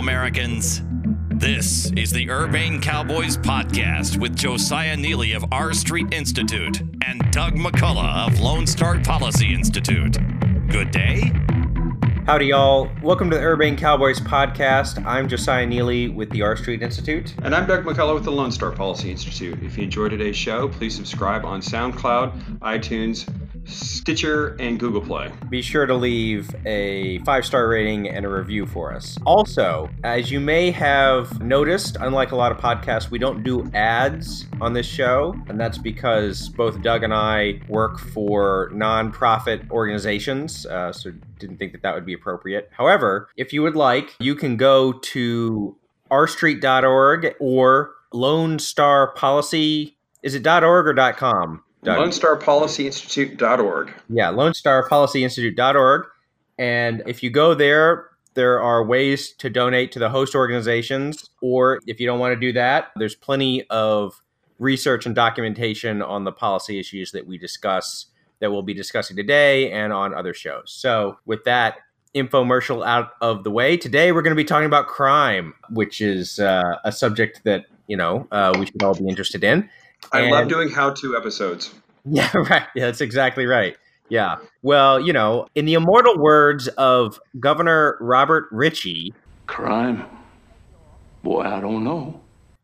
Americans. This is the Urbane Cowboys podcast with Josiah Neeley of R Street Institute and Doug McCullough of Lone Star Policy Institute. Good day. Howdy, y'all. Welcome to the Urbane Cowboys podcast. I'm Josiah Neeley with the R Street Institute. And I'm Doug McCullough with the Lone Star Policy Institute. If you enjoyed today's show, please subscribe on SoundCloud, iTunes, Stitcher, and Google Play. Be sure to leave a five star rating and a review for us. Also, as you may have noticed, unlike a lot of podcasts, we don't do ads on this show. And that's because both Doug and I work for nonprofit organizations. Uh, so didn't think that that would be appropriate. However, if you would like, you can go to rstreet.org or Lone Star Policy. Is it .org or .com? Doug. Lone Star Policy Institute.org. Yeah, Lone Star Policy Institute.org. And if you go there, there are ways to donate to the host organizations. Or if you don't want to do that, there's plenty of research and documentation on the policy issues that we discuss that we'll be discussing today and on other shows. So, with that infomercial out of the way, today we're going to be talking about crime, which is uh, a subject that you know uh, we should all be interested in. I and, love doing how-to episodes. Yeah, right. Yeah, that's exactly right. Yeah. Well, you know, in the immortal words of Governor Robert Ritchie, crime. Boy, I don't know.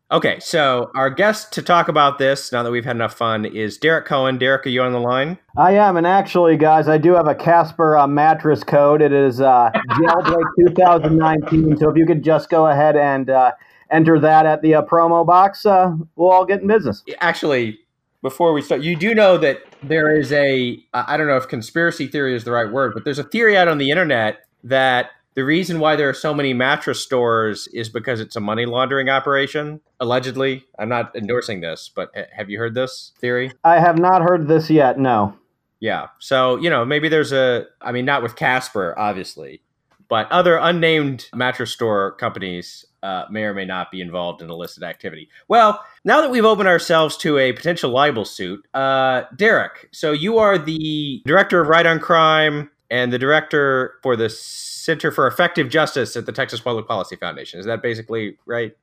Okay, so our guest to talk about this, now that we've had enough fun, is Derek Cohen. Derek, are you on the line? I am, and actually, guys, I do have a Casper uh, mattress code. It is uh, Jailbreak 2019. So if you could just go ahead and uh, enter that at the uh, promo box, uh, we'll all get in business. Actually, before we start, you do know that there is a, I don't know if conspiracy theory is the right word, but there's a theory out on the internet that the reason why there are so many mattress stores is because it's a money laundering operation, allegedly. I'm not endorsing this, but have you heard this theory? I have not heard this yet, no. Yeah. So, you know, maybe there's a, I mean, not with Casper, obviously, but other unnamed mattress store companies uh, may or may not be involved in illicit activity. Well, now that we've opened ourselves to a potential libel suit, uh, Derek, so you are the director of Right on Crime and the director for the Center for Effective Justice at the Texas Public Policy Foundation. Is that basically right?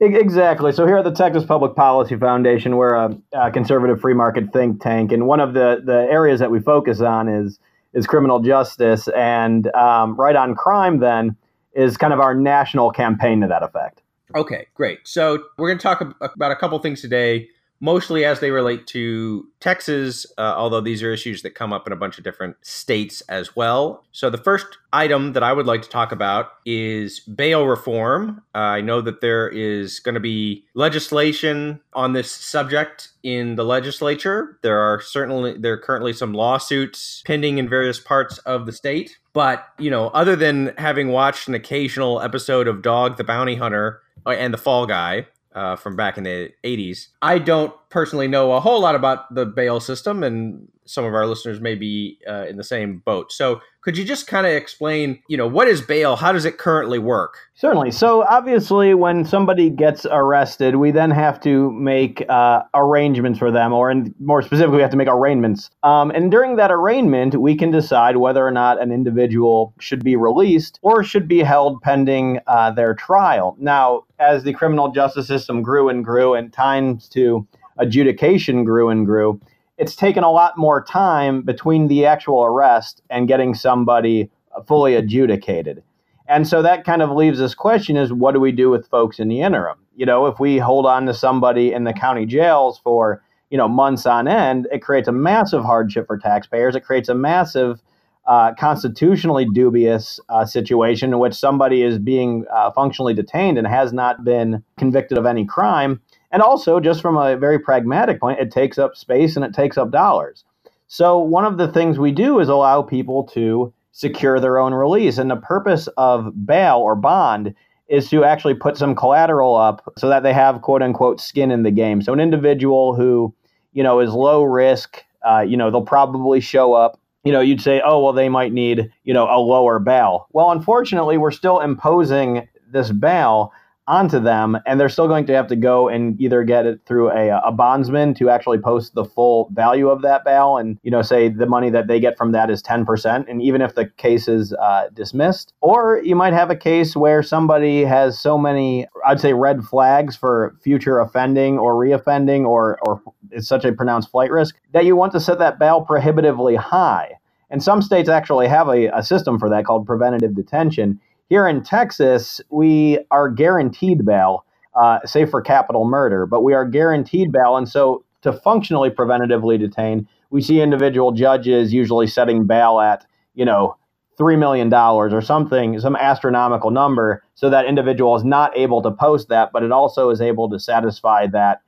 Exactly. So here at the Texas Public Policy Foundation, we're a, a, conservative free market think tank, and one of the the areas that we focus on is is criminal justice, and um, right on crime. Then is kind of our national campaign to that effect. Okay, great. So we're going to talk about a couple things today mostly as they relate to Texas, uh, although these are issues that come up in a bunch of different states as well. So, the first item that I would like to talk about is bail reform. Uh, I know that there is going to be legislation on this subject in the legislature. There are certainly there are currently some lawsuits pending in various parts of the state. But, you know, other than having watched an occasional episode of Dog the Bounty Hunter uh, and The Fall Guy, uh, from back in the 80s. I don't personally know a whole lot about the bail system, and some of our listeners may be uh, in the same boat. So, could you just kind of explain, you know, what is bail? How does it currently work? Certainly. So, obviously, when somebody gets arrested, we then have to make uh, arrangements for them, or in, more specifically, we have to make arraignments. Um, and during that arraignment, we can decide whether or not an individual should be released or should be held pending uh, their trial. Now, as the criminal justice system grew and grew, and times to adjudication grew and grew, it's taken a lot more time between the actual arrest and getting somebody fully adjudicated. And so that kind of leaves this question is what do we do with folks in the interim? You know, if we hold on to somebody in the county jails for, you know, months on end, it creates a massive hardship for taxpayers. It creates a massive uh, constitutionally dubious uh, situation in which somebody is being uh, functionally detained and has not been convicted of any crime. And also, just from a very pragmatic point, it takes up space and it takes up dollars. So, one of the things we do is allow people to secure their own release. And the purpose of bail or bond is to actually put some collateral up so that they have quote unquote skin in the game. So, an individual who, you know, is low risk, uh, you know, they'll probably show up you know, you'd say, oh, well, they might need, you know, a lower bail. Well, unfortunately, we're still imposing this bail onto them, and they're still going to have to go and either get it through a, a bondsman to actually post the full value of that bail, and you know, say the money that they get from that is ten percent, and even if the case is uh, dismissed, or you might have a case where somebody has so many, I'd say, red flags for future offending or reoffending, or or it's such a pronounced flight risk that you want to set that bail prohibitively high. And some states actually have a, a system for that called preventative detention here in Texas, we are guaranteed bail, uh, say for capital murder, but we are guaranteed bail. And so to functionally preventatively detain, we see individual judges usually setting bail at, you know, $3 million or something, some astronomical number, so that individual is not able to post that, but it also is able to satisfy that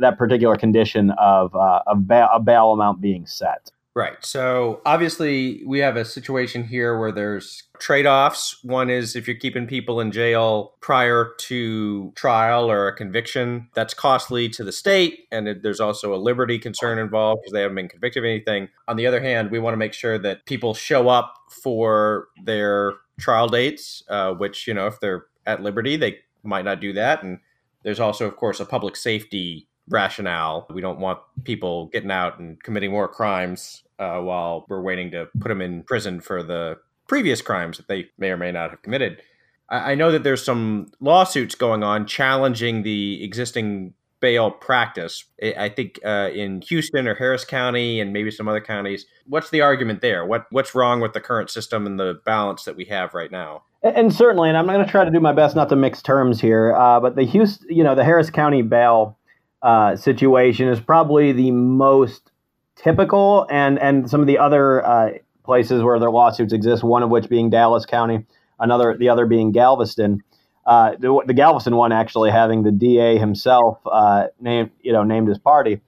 that particular condition of, uh, of a bail amount being set. Right. So obviously, we have a situation here where there's trade offs. One is if you're keeping people in jail prior to trial or a conviction, that's costly to the state. And it, there's also a liberty concern involved because they haven't been convicted of anything. On the other hand, we want to make sure that people show up for their trial dates, uh, which, you know, if they're at liberty, they might not do that. And there's also, of course, a public safety rationale. We don't want people getting out and committing more crimes uh, while we're waiting to put them in prison for the previous crimes that they may or may not have committed. I, I know that there's some lawsuits going on challenging the existing bail practice. I think uh, in Houston or Harris County and maybe some other counties. What's the argument there? What what's wrong with the current system and the balance that we have right now? And certainly, and I'm going to try to do my best not to mix terms here, uh, but the Houston, you know, the Harris County bail uh, situation is probably the most typical, and and some of the other uh, places where their lawsuits exist. One of which being Dallas County, another the other being Galveston. Uh, the, the, Galveston one actually having the DA himself uh, named you know named his party.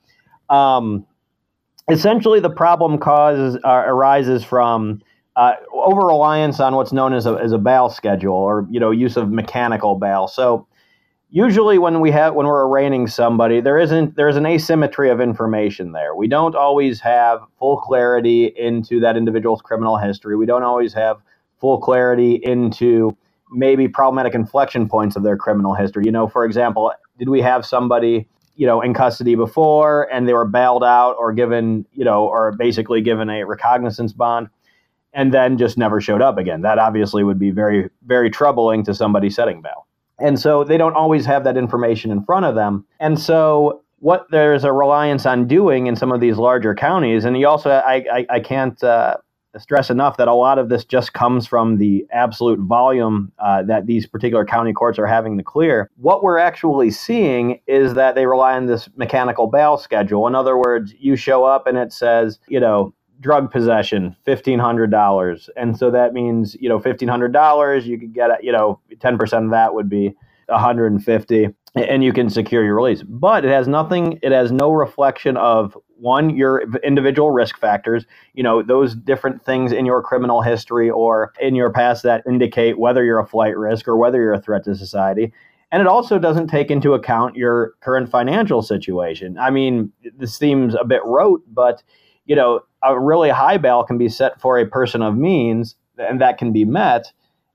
Um, essentially, the problem causes uh, arises from uh, over reliance on what's known as a, as a bail schedule or you know use of mechanical bail. So usually when we have when we're arraigning somebody there isn't there's an asymmetry of information there. We don't always have full clarity into that individual's criminal history. We don't always have full clarity into maybe problematic inflection points of their criminal history. You know for example did we have somebody you know in custody before and they were bailed out or given you know or basically given a recognizance bond and then just never showed up again? That obviously would be very very troubling to somebody setting bail and so they don't always have that information in front of them. And so what there's a reliance on doing in some of these larger counties, and you also, I, I, I can't uh, stress enough that a lot of this just comes from the absolute volume uh, that these particular county courts are having to clear. What we're actually seeing is that they rely on this mechanical bail schedule. In other words, you show up and it says, you know, drug possession $1500 and so that means you know $1500 you could get you know 10% of that would be 150 and you can secure your release. But it has nothing it has no reflection of one your individual risk factors you know those different things in your criminal history or in your past that indicate whether you're a flight risk or whether you're a threat to society. And it also doesn't take into account your current financial situation. I mean this seems a bit rote but you know a really high bail can be set for a person of means, and that can be met.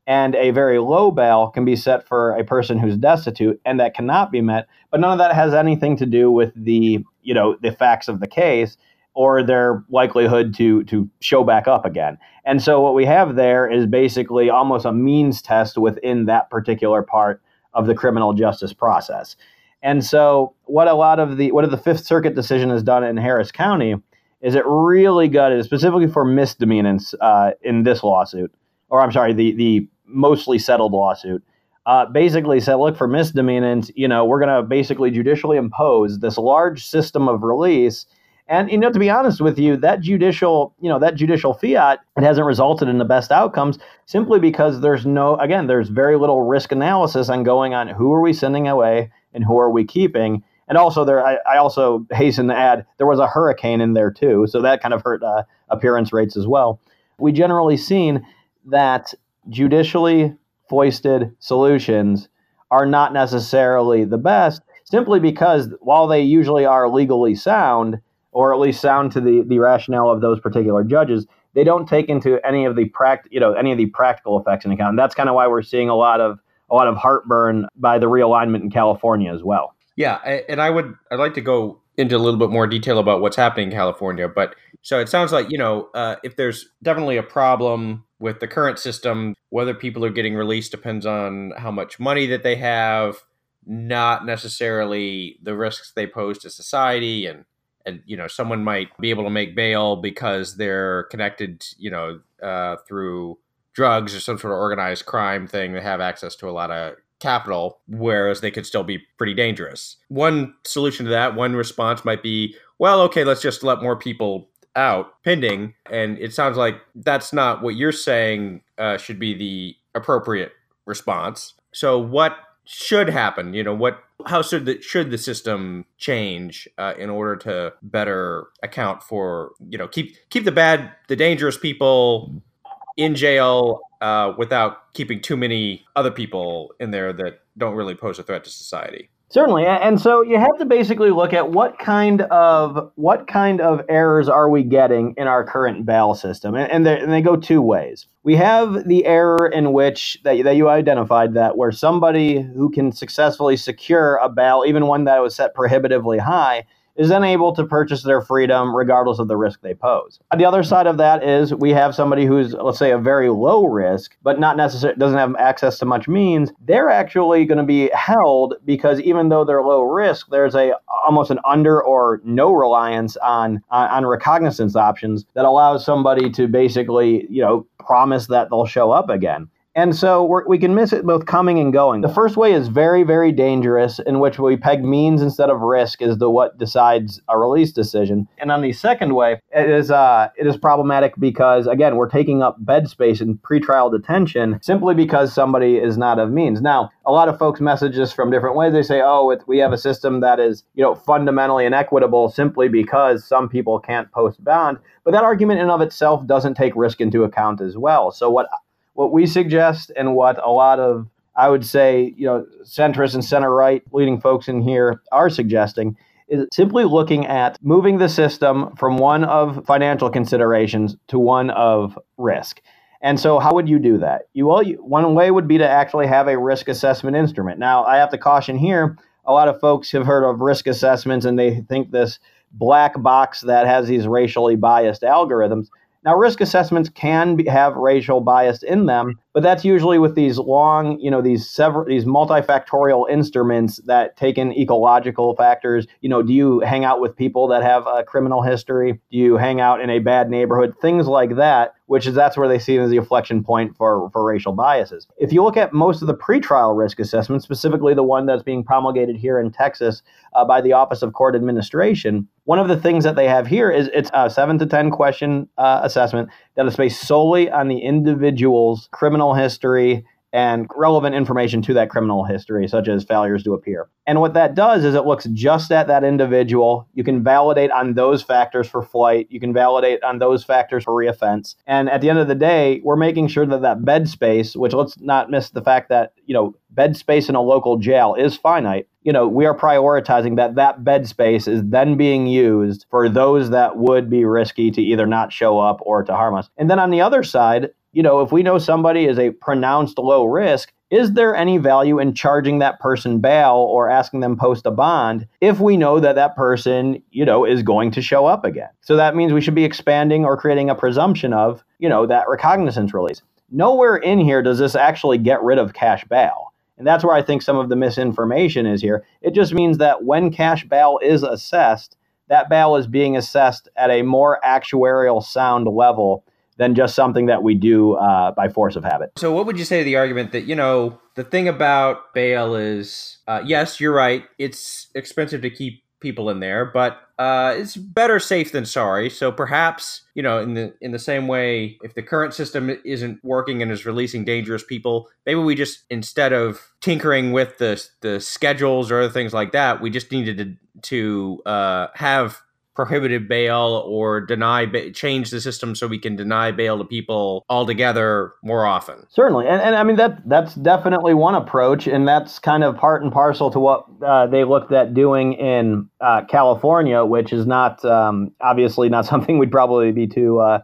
And a very low bail can be set for a person who's destitute, and that cannot be met. But none of that has anything to do with the, you know, the facts of the case or their likelihood to to show back up again. And so what we have there is basically almost a means test within that particular part of the criminal justice process. And so what a lot of the what the Fifth Circuit decision has done in Harris County is it really gutted, specifically for misdemeanors uh, in this lawsuit, or I'm sorry, the the mostly settled lawsuit. Uh, basically said, look, for misdemeanors, you know, we're going to basically judicially impose this large system of release. And you know, to be honest with you, that judicial, you know, that judicial fiat, it hasn't resulted in the best outcomes simply because there's no, again, there's very little risk analysis on going on who are we sending away and who are we keeping. And also, there, I, I, also hasten to add, there was a hurricane in there too, so that kind of hurt uh, appearance rates as well. We generally seen that judicially foisted solutions are not necessarily the best, simply because while they usually are legally sound, or at least sound to the, the rationale of those particular judges, they don't take into any of the pract, you know, any of the practical effects in account. And that's kind of why we're seeing a lot of a lot of heartburn by the realignment in California as well. Yeah, and I would I'd like to go into a little bit more detail about what's happening in California, but so it sounds like you know uh, if there's definitely a problem with the current system, whether people are getting released depends on how much money that they have, not necessarily the risks they pose to society and and you know someone might be able to make bail because they're connected you know uh, through drugs or some sort of organized crime thing they have access to a lot of capital whereas they could still be pretty dangerous. One solution to that one response might be well okay let's just let more people out pending. And it sounds like that's not what you're saying uh, should be the appropriate response. So what should happen? You know what how should the should the system change uh, in order to better account for you know keep keep the bad the dangerous people in jail uh, without keeping too many other people in there that don't really pose a threat to society Certainly, and so you have to basically look at what kind of what kind of errors are we getting in our current bail system, and, and, and they go two ways. We have the error in which that, that you identified that where somebody who can successfully secure a bail, even one that was set prohibitively high, is then able to purchase their freedom regardless of the risk they pose. The other side of that is we have somebody who's, let's say, a very low risk, but not necessarily doesn't have access to much means. They're actually going to be held because even though they're low risk, there's a almost an under or no reliance on on, on recognizance options that allows somebody to basically, you know, promise that they'll show up again. And so we can miss it both coming and going. The first way is very, very dangerous, in which we peg means instead of risk is the what decides a release decision. And on the second way, it is uh, it is problematic because again we're taking up bed space in pretrial detention simply because somebody is not of means. Now, a lot of folks message us from different ways. They say, "Oh, it, we have a system that is you know fundamentally inequitable simply because some people can't post bond." But that argument in of itself doesn't take risk into account as well. So what what we suggest and what a lot of I would say, you know, centrist and center right leading folks in here are suggesting is simply looking at moving the system from one of financial considerations to one of risk. And so, how would you do that? You well, you, one way would be to actually have a risk assessment instrument. Now, I have to caution here: a lot of folks have heard of risk assessments, and they think this black box that has these racially biased algorithms. Now, risk assessments can be, have racial bias in them, but that's usually with these long, you know, these several these multifactorial instruments that take in ecological factors. You know, do you hang out with people that have a criminal history? Do you hang out in a bad neighborhood? Things like that, which is that's where they see it as the inflection point for for racial biases. If you look at most of the pretrial risk assessments, specifically the one that's being promulgated here in Texas uh, by the Office of Court Administration, one of the things that they have here is it's a seven to ten question uh, assessment that is based solely on the individual's criminal history and relevant information to that criminal history, such as failures to appear. And what that does is it looks just at that individual. You can validate on those factors for flight. You can validate on those factors for reoffense. And at the end of the day, we're making sure that that bed space, which let's not miss the fact that, you know, bed space in a local jail is finite. You know, we are prioritizing that that bed space is then being used for those that would be risky to either not show up or to harm us. And then on the other side, you know, if we know somebody is a pronounced low risk, is there any value in charging that person bail or asking them post a bond if we know that that person, you know, is going to show up again? So that means we should be expanding or creating a presumption of, you know, that recognizance release. Nowhere in here does this actually get rid of cash bail. And that's where I think some of the misinformation is here. It just means that when cash bail is assessed, that bail is being assessed at a more actuarial sound level than just something that we do uh, by force of habit. So, what would you say to the argument that, you know, the thing about bail is, uh, yes, you're right, it's expensive to keep people in there, but uh, it's better safe than sorry. So perhaps you know, in the in the same way, if the current system isn't working and is releasing dangerous people, maybe we just instead of tinkering with the the schedules or other things like that, we just needed to to uh, have prohibited bail or deny change the system so we can deny bail to people altogether more often. Certainly. And, and i mean that that's definitely one approach and that's kind of part and parcel to what uh, they looked at doing in uh, california which is not um, obviously not something we'd probably be too uh,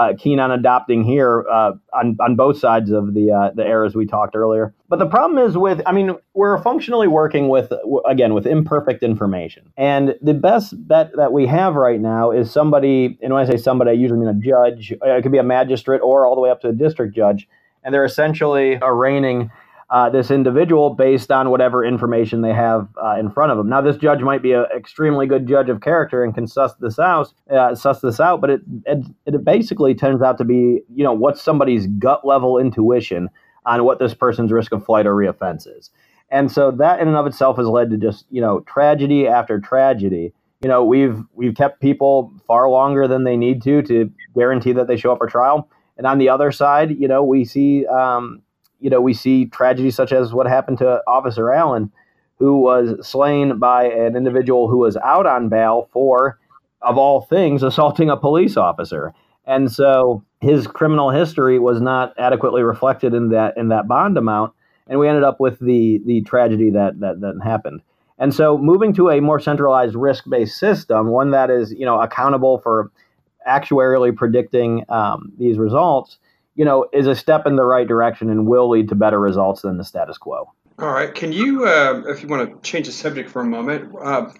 uh, keen on adopting here uh, on on both sides of the uh, the eras we talked earlier. But the problem is with, I mean, we're functionally working with again with imperfect information, and the best bet that we have right now is somebody. And when I say somebody, I usually mean a judge. It could be a magistrate or all the way up to a district judge, and they're essentially arraigning uh, this individual based on whatever information they have uh, in front of them. Now, this judge might be an extremely good judge of character and can suss this out, uh, suss this out, but it, it it basically turns out to be you know what's somebody's gut level intuition on what this person's risk of flight or reoffense is, and so that in and of itself has led to just you know tragedy after tragedy. You know, we've we've kept people far longer than they need to to guarantee that they show up for trial. And on the other side, you know, we see um, you know, we see tragedies such as what happened to Officer Allen, who was slain by an individual who was out on bail for, of all things, assaulting a police officer. And so his criminal history was not adequately reflected in that in that bond amount, and we ended up with the the tragedy that that, that happened. And so moving to a more centralized risk-based system, one that is you know accountable for actuarially predicting um, these results, you know, is a step in the right direction and will lead to better results than the status quo. All right. Can you, uh, if you want to change the subject for a moment, uh,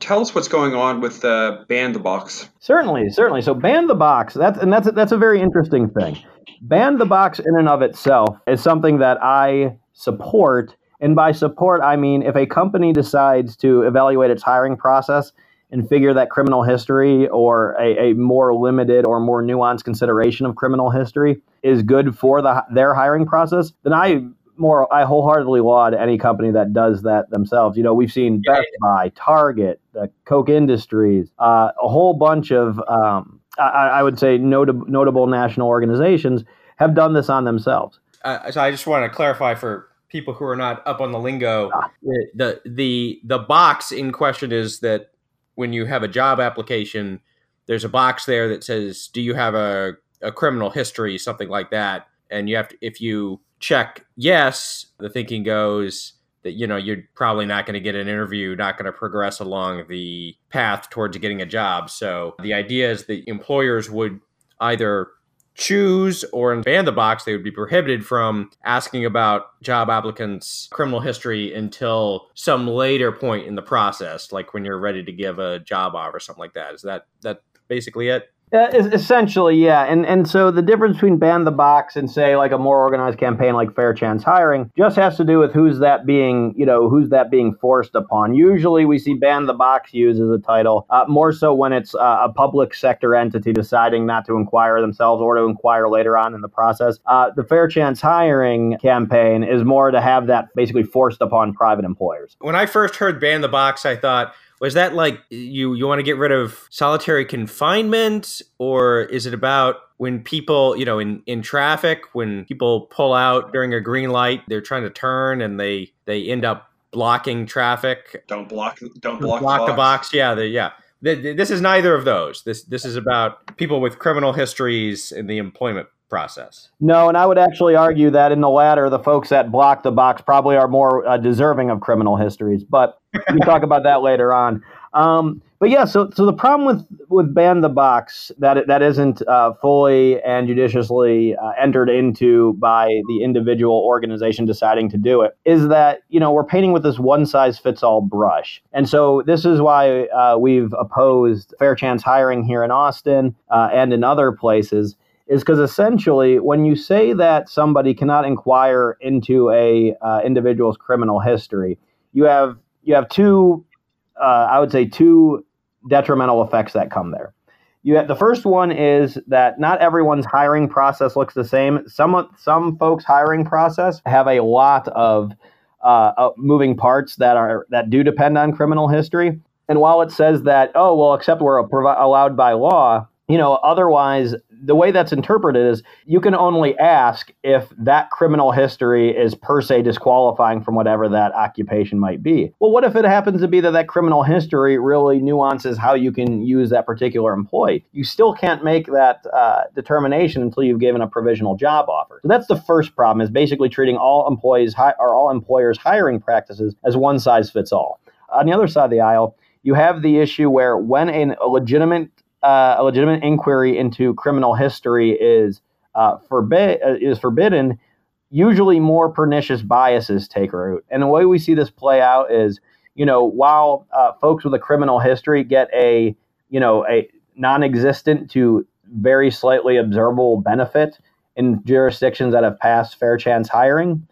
tell us what's going on with uh, ban the box? Certainly, certainly. So ban the box. That's and that's a, that's a very interesting thing. Ban the box in and of itself is something that I support. And by support, I mean if a company decides to evaluate its hiring process and figure that criminal history or a, a, more limited or more nuanced consideration of criminal history is good for the, their hiring process, then I more I wholeheartedly laud any company that does that themselves. You know, we've seen Best Buy, Target, the Koch Industries, uh, a whole bunch of um, I, I, would say notable notable national organizations have done this on themselves. Uh, so I just want to clarify for people who are not up on the lingo, ah. the the the box in question is that when you have a job application, there's a box there that says, "Do you have a, a criminal history?" Something like that, and you have to if you check yes, the thinking goes that you know you're probably not going to get an interview, not going to progress along the path towards getting a job. So the idea is that employers would either choose or in ban the box, they would be prohibited from asking about job applicants' criminal history until some later point in the process, like when you're ready to give a job offer or something like that. Is that that basically it? Uh, essentially, yeah, and and so the difference between ban the box and say like a more organized campaign like Fair Chance Hiring just has to do with who's that being, you know, who's that being forced upon. Usually, we see ban the box used as a title, uh, more so when it's uh, a public sector entity deciding not to inquire themselves or to inquire later on in the process. Uh, the Fair Chance Hiring campaign is more to have that basically forced upon private employers. When I first heard ban the box, I thought was that like you you want to get rid of solitary confinement or is it about when people you know in in traffic when people pull out during a green light they're trying to turn and they they end up blocking traffic don't block don't block, block the, box. the box yeah the, yeah this is neither of those this this is about people with criminal histories in the employment process. No, and I would actually argue that in the latter, the folks that block the box probably are more uh, deserving of criminal histories. But we talk about that later on. Um, but yeah, so so the problem with with ban the box that that isn't uh, fully and judiciously uh, entered into by the individual organization deciding to do it is that you know we're painting with this one size fits all brush, and so this is why uh, we've opposed fair chance hiring here in Austin uh, and in other places is because essentially when you say that somebody cannot inquire into a uh, individual's criminal history you have you have two uh, i would say two detrimental effects that come there. You have, the first one is that not everyone's hiring process looks the same. Some some folks hiring process have a lot of uh, moving parts that are that do depend on criminal history. And while it says that oh well except we're allowed by law you know otherwise the way that's interpreted is you can only ask if that criminal history is per se disqualifying from whatever that occupation might be. Well, what if it happens to be that that criminal history really nuances how you can use that particular employee? You still can't make that uh, determination until you've given a provisional job offer. So that's the first problem: is basically treating all employees hi- or all employers' hiring practices as one size fits all. On the other side of the aisle, you have the issue where when a legitimate uh, a legitimate inquiry into criminal history is uh, forbid uh, is forbidden, usually more pernicious biases take root. And the way we see this play out is, you know, while uh, folks with a criminal history get a, you know, a non-existent to very slightly observable benefit in jurisdictions that have passed fair chance hiring,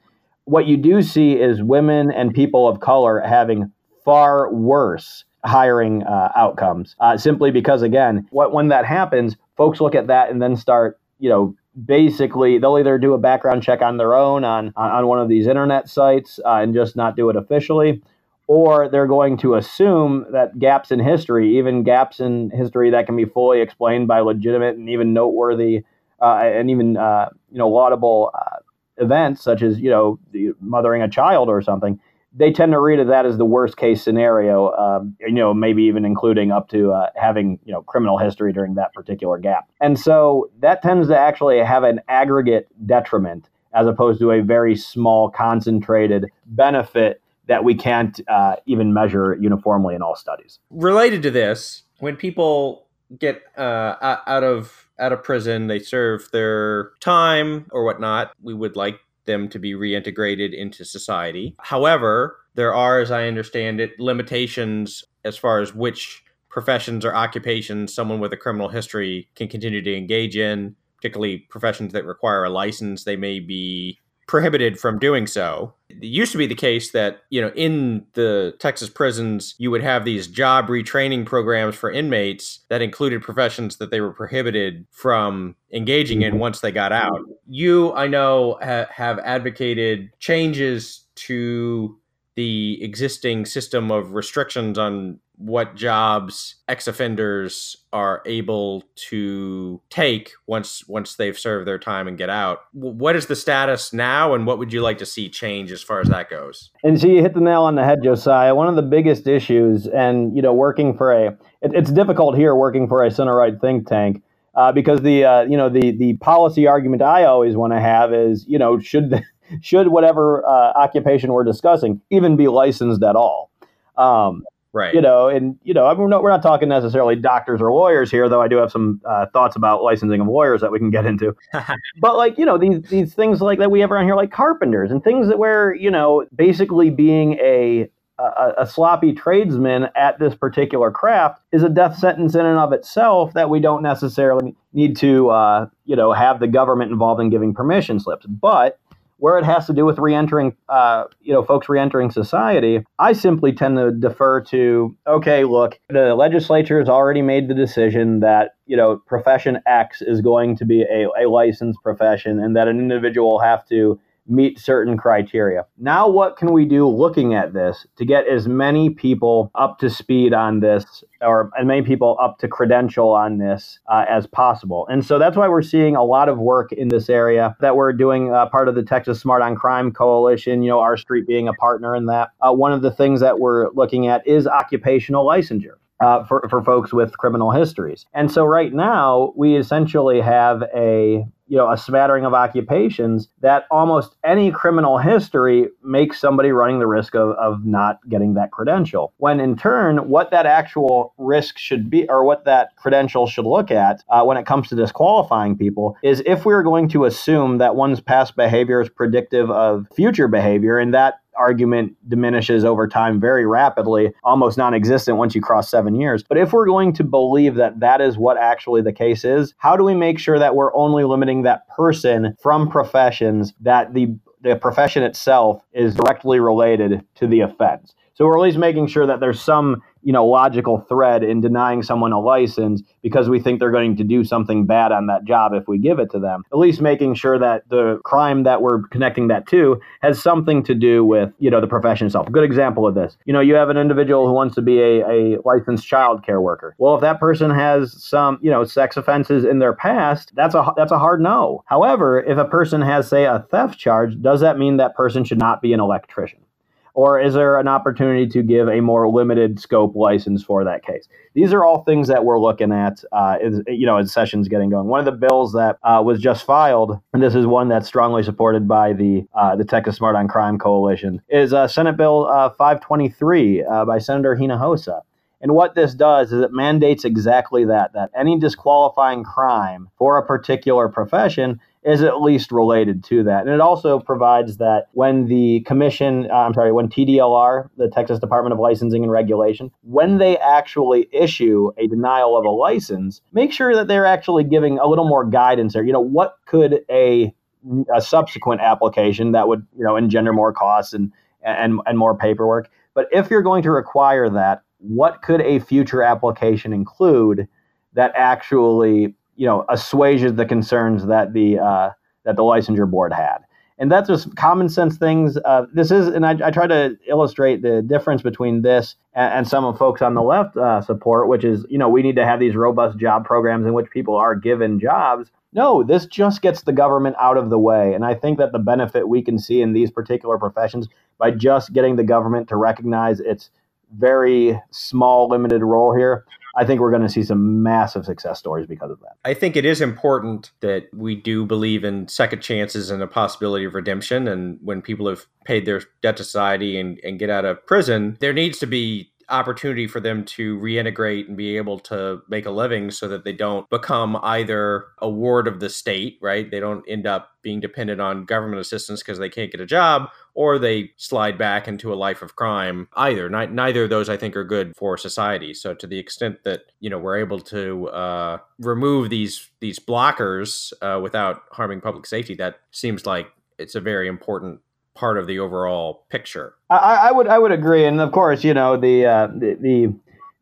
what you do see is women and people of color having far worse hiring uh, outcomes uh, simply because again what, when that happens folks look at that and then start you know basically they'll either do a background check on their own on on one of these internet sites uh, and just not do it officially or they're going to assume that gaps in history even gaps in history that can be fully explained by legitimate and even noteworthy uh, and even uh, you know laudable uh, events such as you know mothering a child or something they tend to read that as the worst case scenario, um, you know, maybe even including up to uh, having, you know, criminal history during that particular gap. And so that tends to actually have an aggregate detriment as opposed to a very small, concentrated benefit that we can't uh, even measure uniformly in all studies. Related to this, when people get uh, out of out of prison, they serve their time or whatnot. We would like them to be reintegrated into society. However, there are, as I understand it, limitations as far as which professions or occupations someone with a criminal history can continue to engage in, particularly professions that require a license. They may be prohibited from doing so. It used to be the case that, you know, in the Texas prisons, you would have these job retraining programs for inmates that included professions that they were prohibited from engaging in mm-hmm. once they got out. You, I know, ha- have advocated changes to the existing system of restrictions on what jobs ex-offenders are able to take once once they've served their time and get out. What is the status now, and what would you like to see change as far as that goes? And so you hit the nail on the head, Josiah. One of the biggest issues, and you know, working for a, it, it's difficult here working for a center right think tank. Uh, because the uh, you know the the policy argument I always want to have is you know should should whatever uh, occupation we're discussing even be licensed at all? Um, Right. You know, and you know, I mean, we're not talking necessarily doctors or lawyers here, though. I do have some uh, thoughts about licensing of lawyers that we can get into. but like, you know, these these things like that we have around here, like carpenters and things that where you know, basically being a a, a, sloppy tradesman at this particular craft is a death sentence in and of itself that we don't necessarily need to, uh, you know, have the government involved in giving permission slips. But where it has to do with reentering, uh, you know, folks reentering society, I simply tend to defer to, okay, look, the legislature has already made the decision that, you know, profession X is going to be a, a licensed profession and that an individual will have to meet certain criteria. Now, what can we do looking at this to get as many people up to speed on this or as many people up to credential on this uh, as possible? And so that's why we're seeing a lot of work in this area that we're doing uh, part of the Texas Smart on Crime Coalition, you know, R Street being a partner in that. Uh, one of the things that we're looking at is occupational licensure. Uh, for, for folks with criminal histories. And so right now, we essentially have a you know a smattering of occupations that almost any criminal history makes somebody running the risk of, of not getting that credential. When in turn what that actual risk should be or what that credential should look at uh, when it comes to disqualifying people is if we're going to assume that one's past behavior is predictive of future behavior and that argument diminishes over time very rapidly, almost non existent once you cross seven years. But if we're going to believe that that is what actually the case is, how do we make sure that we're only limiting that person from professions that the the profession itself is directly related to the offense? So we're at least making sure that there's some you know logical thread in denying someone a license because we think they're going to do something bad on that job if we give it to them. At least making sure that the crime that we're connecting that to has something to do with you know the profession itself. A good example of this. You know you have an individual who wants to be a, a licensed child care worker. Well if that person has some you know sex offenses in their past that's a that's a hard no. However if a person has say a theft charge does that mean that person should not be an electrician or is there an opportunity to give a more limited scope license for that case? These are all things that we're looking at, uh, as, you know, as sessions getting going. One of the bills that uh, was just filed, and this is one that's strongly supported by the uh, the Texas Smart on Crime Coalition, is Senate Bill uh, 523 uh, by Senator Hinojosa. And what this does is it mandates exactly that that any disqualifying crime for a particular profession is at least related to that. And it also provides that when the commission, uh, I'm sorry, when TDLR, the Texas Department of Licensing and Regulation, when they actually issue a denial of a license, make sure that they're actually giving a little more guidance there. You know, what could a a subsequent application that would, you know, engender more costs and and and more paperwork. But if you're going to require that, what could a future application include that actually you know assuages the concerns that the uh, that the licensure board had? And that's just common sense things. Uh, this is, and I, I, try to illustrate the difference between this and, and some of folks on the left uh, support, which is, you know, we need to have these robust job programs in which people are given jobs. No, this just gets the government out of the way. And I think that the benefit we can see in these particular professions by just getting the government to recognize its very small, limited role here, I think we're going to see some massive success stories because of that. I think it is important that we do believe in second chances and the possibility of redemption. And when people have paid their debt to society and, and get out of prison, there needs to be opportunity for them to reintegrate and be able to make a living so that they don't become either a ward of the state, right? They don't end up being dependent on government assistance because they can't get a job, or they slide back into a life of crime. Either, neither of those, I think, are good for society. So, to the extent that you know we're able to uh, remove these these blockers uh, without harming public safety, that seems like it's a very important part of the overall picture. I, I would I would agree, and of course, you know the uh, the, the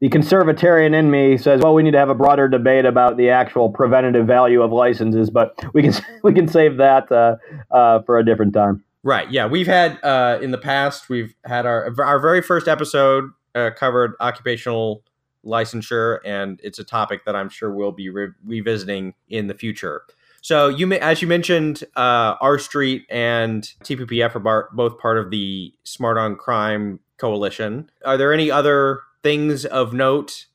the conservatarian in me says, well, we need to have a broader debate about the actual preventative value of licenses, but we can we can save that uh, uh, for a different time. Right. Yeah, we've had uh, in the past we've had our our very first episode uh, covered occupational licensure, and it's a topic that I'm sure we'll be re- revisiting in the future. So you as you mentioned, uh, R Street and TPPF are both part of the Smart on Crime coalition. Are there any other things of note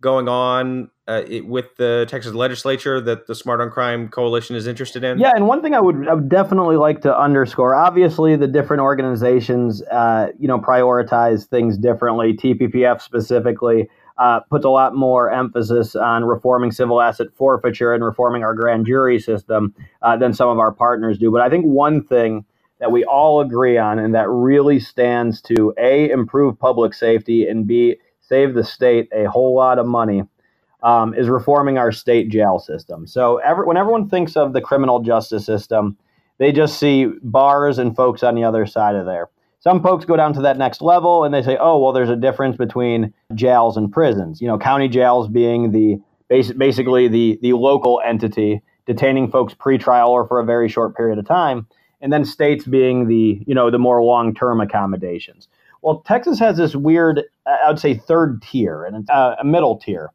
going on uh, it, with the Texas legislature that the Smart on Crime coalition is interested in? Yeah, and one thing I would, I would definitely like to underscore. Obviously, the different organizations, uh, you know, prioritize things differently. TPPF specifically uh, puts a lot more emphasis on reforming civil asset forfeiture and reforming our grand jury system uh, than some of our partners do. But I think one thing that we all agree on and that really stands to A, improve public safety, and B, save the state a whole lot of money. Um, is reforming our state jail system. So, every, when everyone thinks of the criminal justice system, they just see bars and folks on the other side of there. Some folks go down to that next level and they say, oh, well, there's a difference between jails and prisons. You know, county jails being the basically the, the local entity detaining folks pretrial or for a very short period of time, and then states being the, you know, the more long-term accommodations. Well, Texas has this weird, I would say, third tier and uh, a middle tier,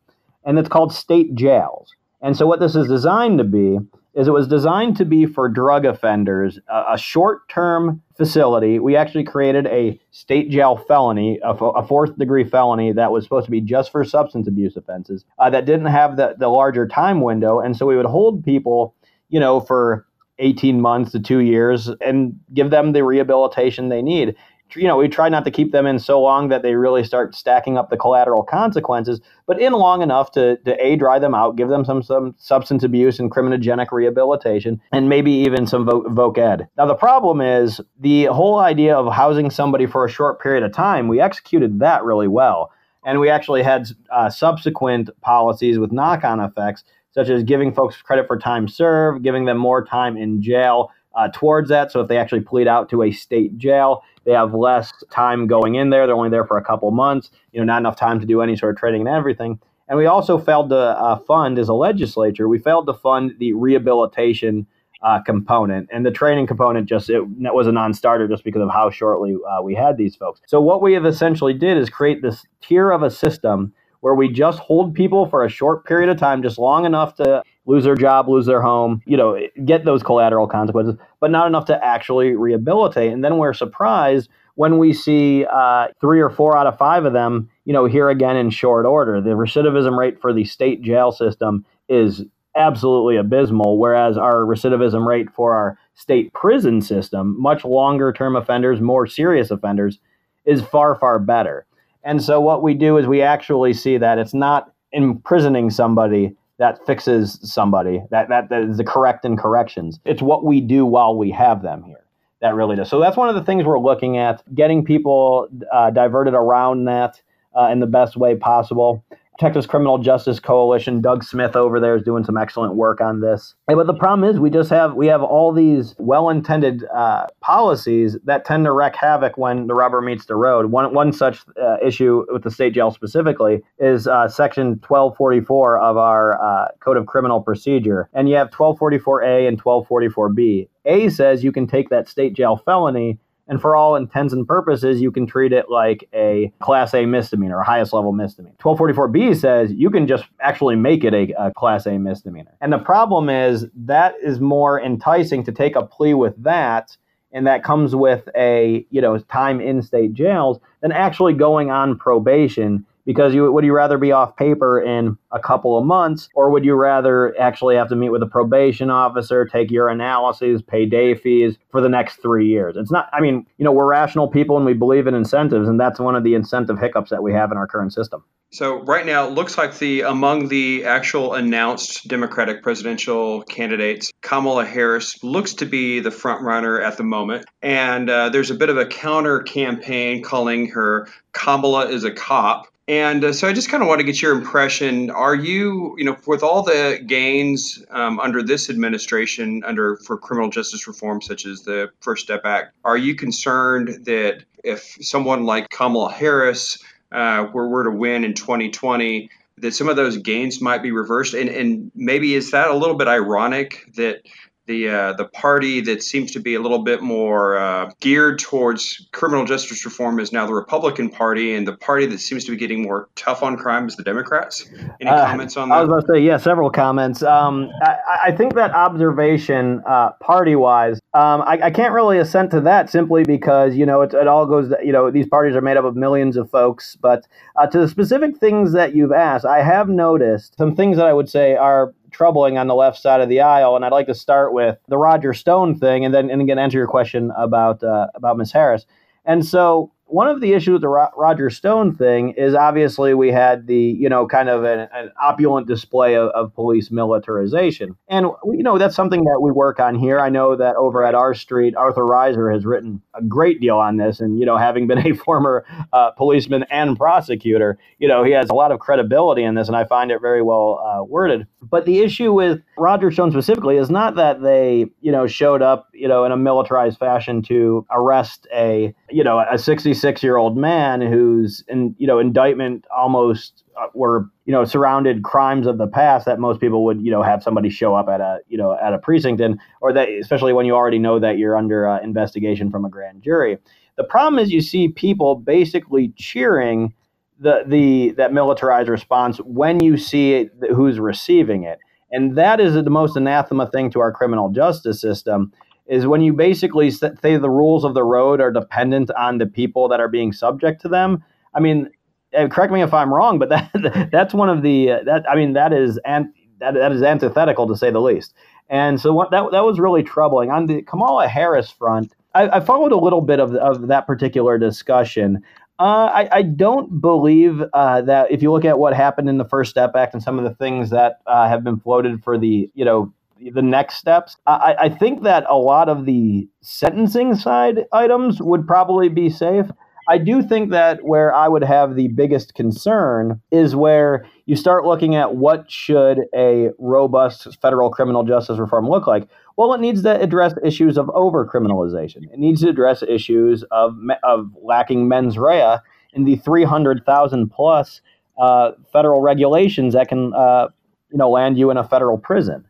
and it's called state jails. And so, what this is designed to be is it was designed to be for drug offenders, a, a short-term facility. We actually created a state jail felony, a, a, fourth degree felony that was supposed to be just for substance abuse offenses uh, that didn't have the, the larger time window. And so we would hold people, you know, for 18 months to two years and give them the rehabilitation they need you know, we try not to keep them in so long that they really start stacking up the collateral consequences, but in long enough to, to A, dry them out, give them some, some substance abuse and criminogenic rehabilitation, and maybe even some voc ed. Now, the problem is the whole idea of housing somebody for a short period of time, we executed that really well. And we actually had uh, subsequent policies with knock on effects, such as giving folks credit for time served, giving them more time in jail. Uh, towards that. So if they actually plead out to a state jail, they have less time going in there. They're only there for a couple months. You know, not enough time to do any sort of training and everything. And we also failed to uh, fund, as a legislature, we failed to fund the rehabilitation uh, component, and the training component just it, it was a non-starter just because of how shortly uh, we had these folks. So what we have essentially did is create this tier of a system where we just hold people for a short period of time, just long enough to lose their job, lose their home, you know, get those collateral consequences, but not enough to actually rehabilitate. And then we're surprised when we see uh, three or four out of five of them, you know, here again in short order. The recidivism rate for the state jail system is absolutely abysmal, whereas our recidivism rate for our state prison system, much longer term offenders, more serious offenders, is far, far better. And so what we do is we actually see that it's not imprisoning somebody that fixes somebody that, that that is the correct and corrections. It's what we do while we have them here that really does. So that's one of the things we're looking at, getting people uh, diverted around that uh, in the best way possible. Texas Criminal Justice Coalition. Doug Smith over there is doing some excellent work on this. But the problem is, we just have we have all these well-intended uh, policies that tend to wreak havoc when the rubber meets the road. One one such uh, issue with the state jail specifically is uh, Section 1244 of our uh, Code of Criminal Procedure, and you have 1244A and 1244B. A says you can take that state jail felony and for all intents and purposes, you can treat it like a Class A misdemeanor, a highest level misdemeanor. 1244B says you can just actually make it a, a Class A misdemeanor. And the problem is that is more enticing to take a plea with that and that comes with a you know time in state jails than actually going on probation because you would you rather be off paper in a couple of months or would you rather actually have to meet with a probation officer take your analyses pay day fees for the next three years? It's not i mean you know we're rational people and we believe in incentives and that's one of the incentive hiccups that we have in our current system. So right now it looks like the among the actual announced democratic presidential candidates kamala harris looks to be the front runner at the moment. And uh, there's a bit of a counter campaign calling her kamala is a cop and uh, so I just kind of want to get your impression. Are you, you know, with all the gains um, under this administration, under for criminal justice reform, such as the First Step Act, are you concerned that if someone like Kamala Harris uh, were, were to win in 2020, that some of those gains might be reversed? And, and maybe is that a little bit ironic that the uh, the party that seems to be a little bit more uh, geared towards criminal justice reform is now the Republican Party, and the party that seems to be getting more tough on crime is the Democrats. Any uh, comments on that? I was going to say, yeah, several comments. Um, I, I, think that observation, uh, party wise, um, I, I, can't really assent to that simply because you know it, it all goes. You know, these parties are made up of millions of folks, but uh, to the specific things that you've asked, I have noticed some things that I would say are troubling on the left side of the aisle. And I'd like to start with the Roger Stone thing, and then and again answer your question about uh, about Miss Harris. And so one of the issues with the Roger Stone thing is obviously we had the, you know, kind of an, an opulent display of, of, police militarization. And, you know, that's something that we work on here. I know that over at R Street, Arthur Rizer has written a great deal on this. And, you know, having been a former uh, policeman and prosecutor, you know, he has a lot of credibility in this, and I find it very well uh, worded. But the issue with Roger Stone specifically is not that they, you know, showed up, you know, in a militarized fashion to arrest a, you know, a 66 year old man whose, in, you know, indictment almost uh, were, you know, surrounded crimes of the past that most people would, you know, have somebody show up at a, you know, at a precinct and, or that, especially when you already know that you're under uh, investigation from a grand jury. The problem is you see people basically cheering the the that militarized response when you see it, who's receiving it, and that is the most anathema thing to our criminal justice system. Is when you basically say the rules of the road are dependent on the people that are being subject to them. I mean, correct me if I'm wrong, but that that's one of the that I mean that is and that, that is antithetical to say the least. And so what, that that was really troubling on the Kamala Harris front. I, I followed a little bit of, of that particular discussion. Uh, I, I, don't believe uh, that if you look at what happened in the First Step Act and some of the things that uh, have been floated for the you know the next steps, I, I, think that a lot of the sentencing side items would probably be safe. I do think that where I would have the biggest concern is where you start looking at what should a robust federal criminal justice reform look like. Well, it needs to address issues of overcriminalization. It needs to address issues of of lacking mens rea in the 300,000 plus uh, federal regulations that can uh, you know land you in a federal prison.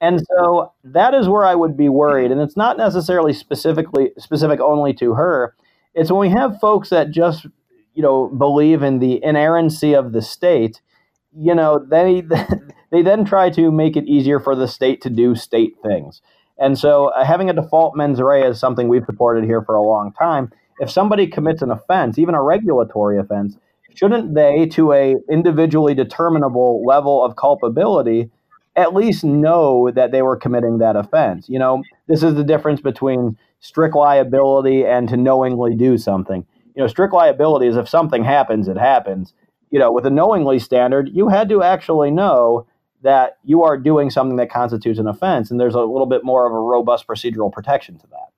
And so that is where I would be worried. And it's not necessarily specifically specific only to her it's when we have folks that just, you know, believe in the inerrancy of the state, you know, they they then try to make it easier for the state to do state things. And so uh, having a default mens rea is something we've supported here for a long time. If somebody commits an offense, even a regulatory offense, shouldn't they, to a individually determinable level of culpability, at least know that they were committing that offense? You know, this is the difference between strict liability and to knowingly do something. You know, strict liability is if something happens, it happens. You know, with a knowingly standard, you had to actually know that you are doing something that constitutes an offense, and there's a little bit more of a robust procedural protection to that.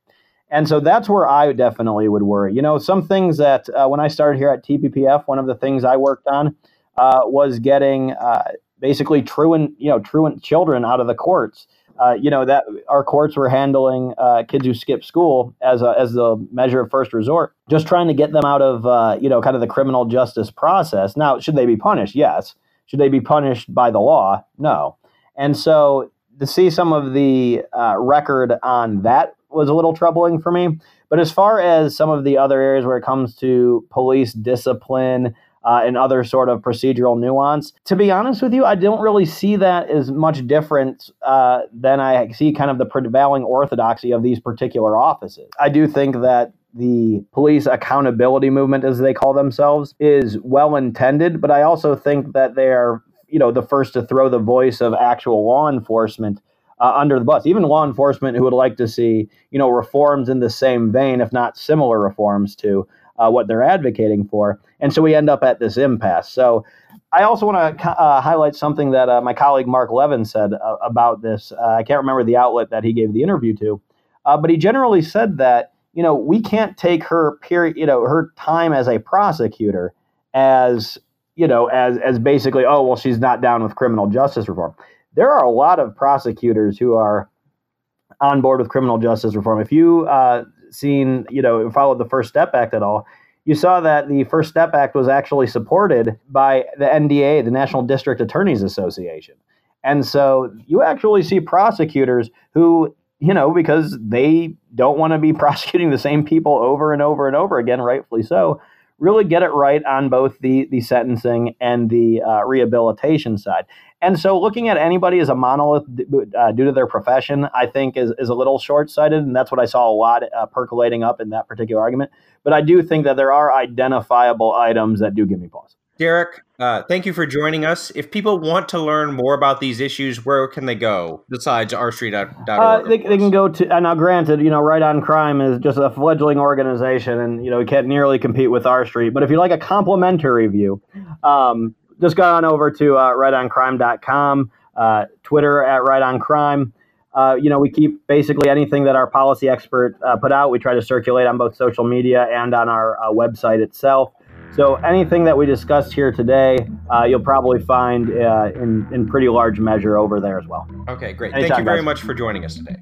And so that's where I definitely would worry. You know, some things that uh, when I started here at TPPF, one of the things I worked on uh, was getting uh, basically truant, you know, truant children out of the courts. Uh, you know that our courts were handling uh, kids who skip school as a, as the measure of first resort, just trying to get them out of uh, you know kind of the criminal justice process. Now, should they be punished? Yes. Should they be punished by the law? No. And so to see some of the uh, record on that was a little troubling for me. But as far as some of the other areas where it comes to police discipline, uh, and other sort of procedural nuance. To be honest with you, I don't really see that as much different uh, than I see kind of the prevailing orthodoxy of these particular offices. I do think that the police accountability movement, as they call themselves, is well intended, but I also think that they are, you know, the first to throw the voice of actual law enforcement uh, under the bus. Even law enforcement who would like to see, you know, reforms in the same vein, if not similar reforms to uh, what they're advocating for. And so we end up at this impasse. So I also want to uh, highlight something that uh, my colleague Marc Levin said uh, about this. Uh, I can't remember the outlet that he gave the interview to, uh, but he generally said that you know we can't take her period, you know, her time as a prosecutor as you know as as basically oh well she's not down with criminal justice reform. There are a lot of prosecutors who are on board with criminal justice reform. If you uh, seen, you know, followed the First Step Act at all, you saw that the First Step Act was actually supported by the NDA, the National District Attorneys Association. And so you actually see prosecutors who, you know, because they don't want to be prosecuting the same people over and over and over again, rightfully so, really get it right on both the the sentencing and the uh, rehabilitation side. And so looking at anybody as a monolith uh, due to their profession, I think is, is a little short sighted. And that's what I saw a lot uh, percolating up in that particular argument. But I do think that there are identifiable items that do give me pause. Derek, uh, thank you for joining us. If people want to learn more about these issues, where can they go besides rstreet.org? Uh, they, they can go to, and now granted, you know, Right on Crime is just a fledgling organization and, you know, we can't nearly compete with R Street. But if you like a complimentary view, um, just go on over to uh, rightoncrime.com, uh, Twitter at Right rightoncrime. Uh, you know, we keep basically anything that our policy expert uh, put out. We try to circulate on both social media and on our uh, website itself. So anything that we discussed here today, uh, you'll probably find uh, in in pretty large measure over there as well. Okay, great. Anytime, Thank you very guys. much for joining us today.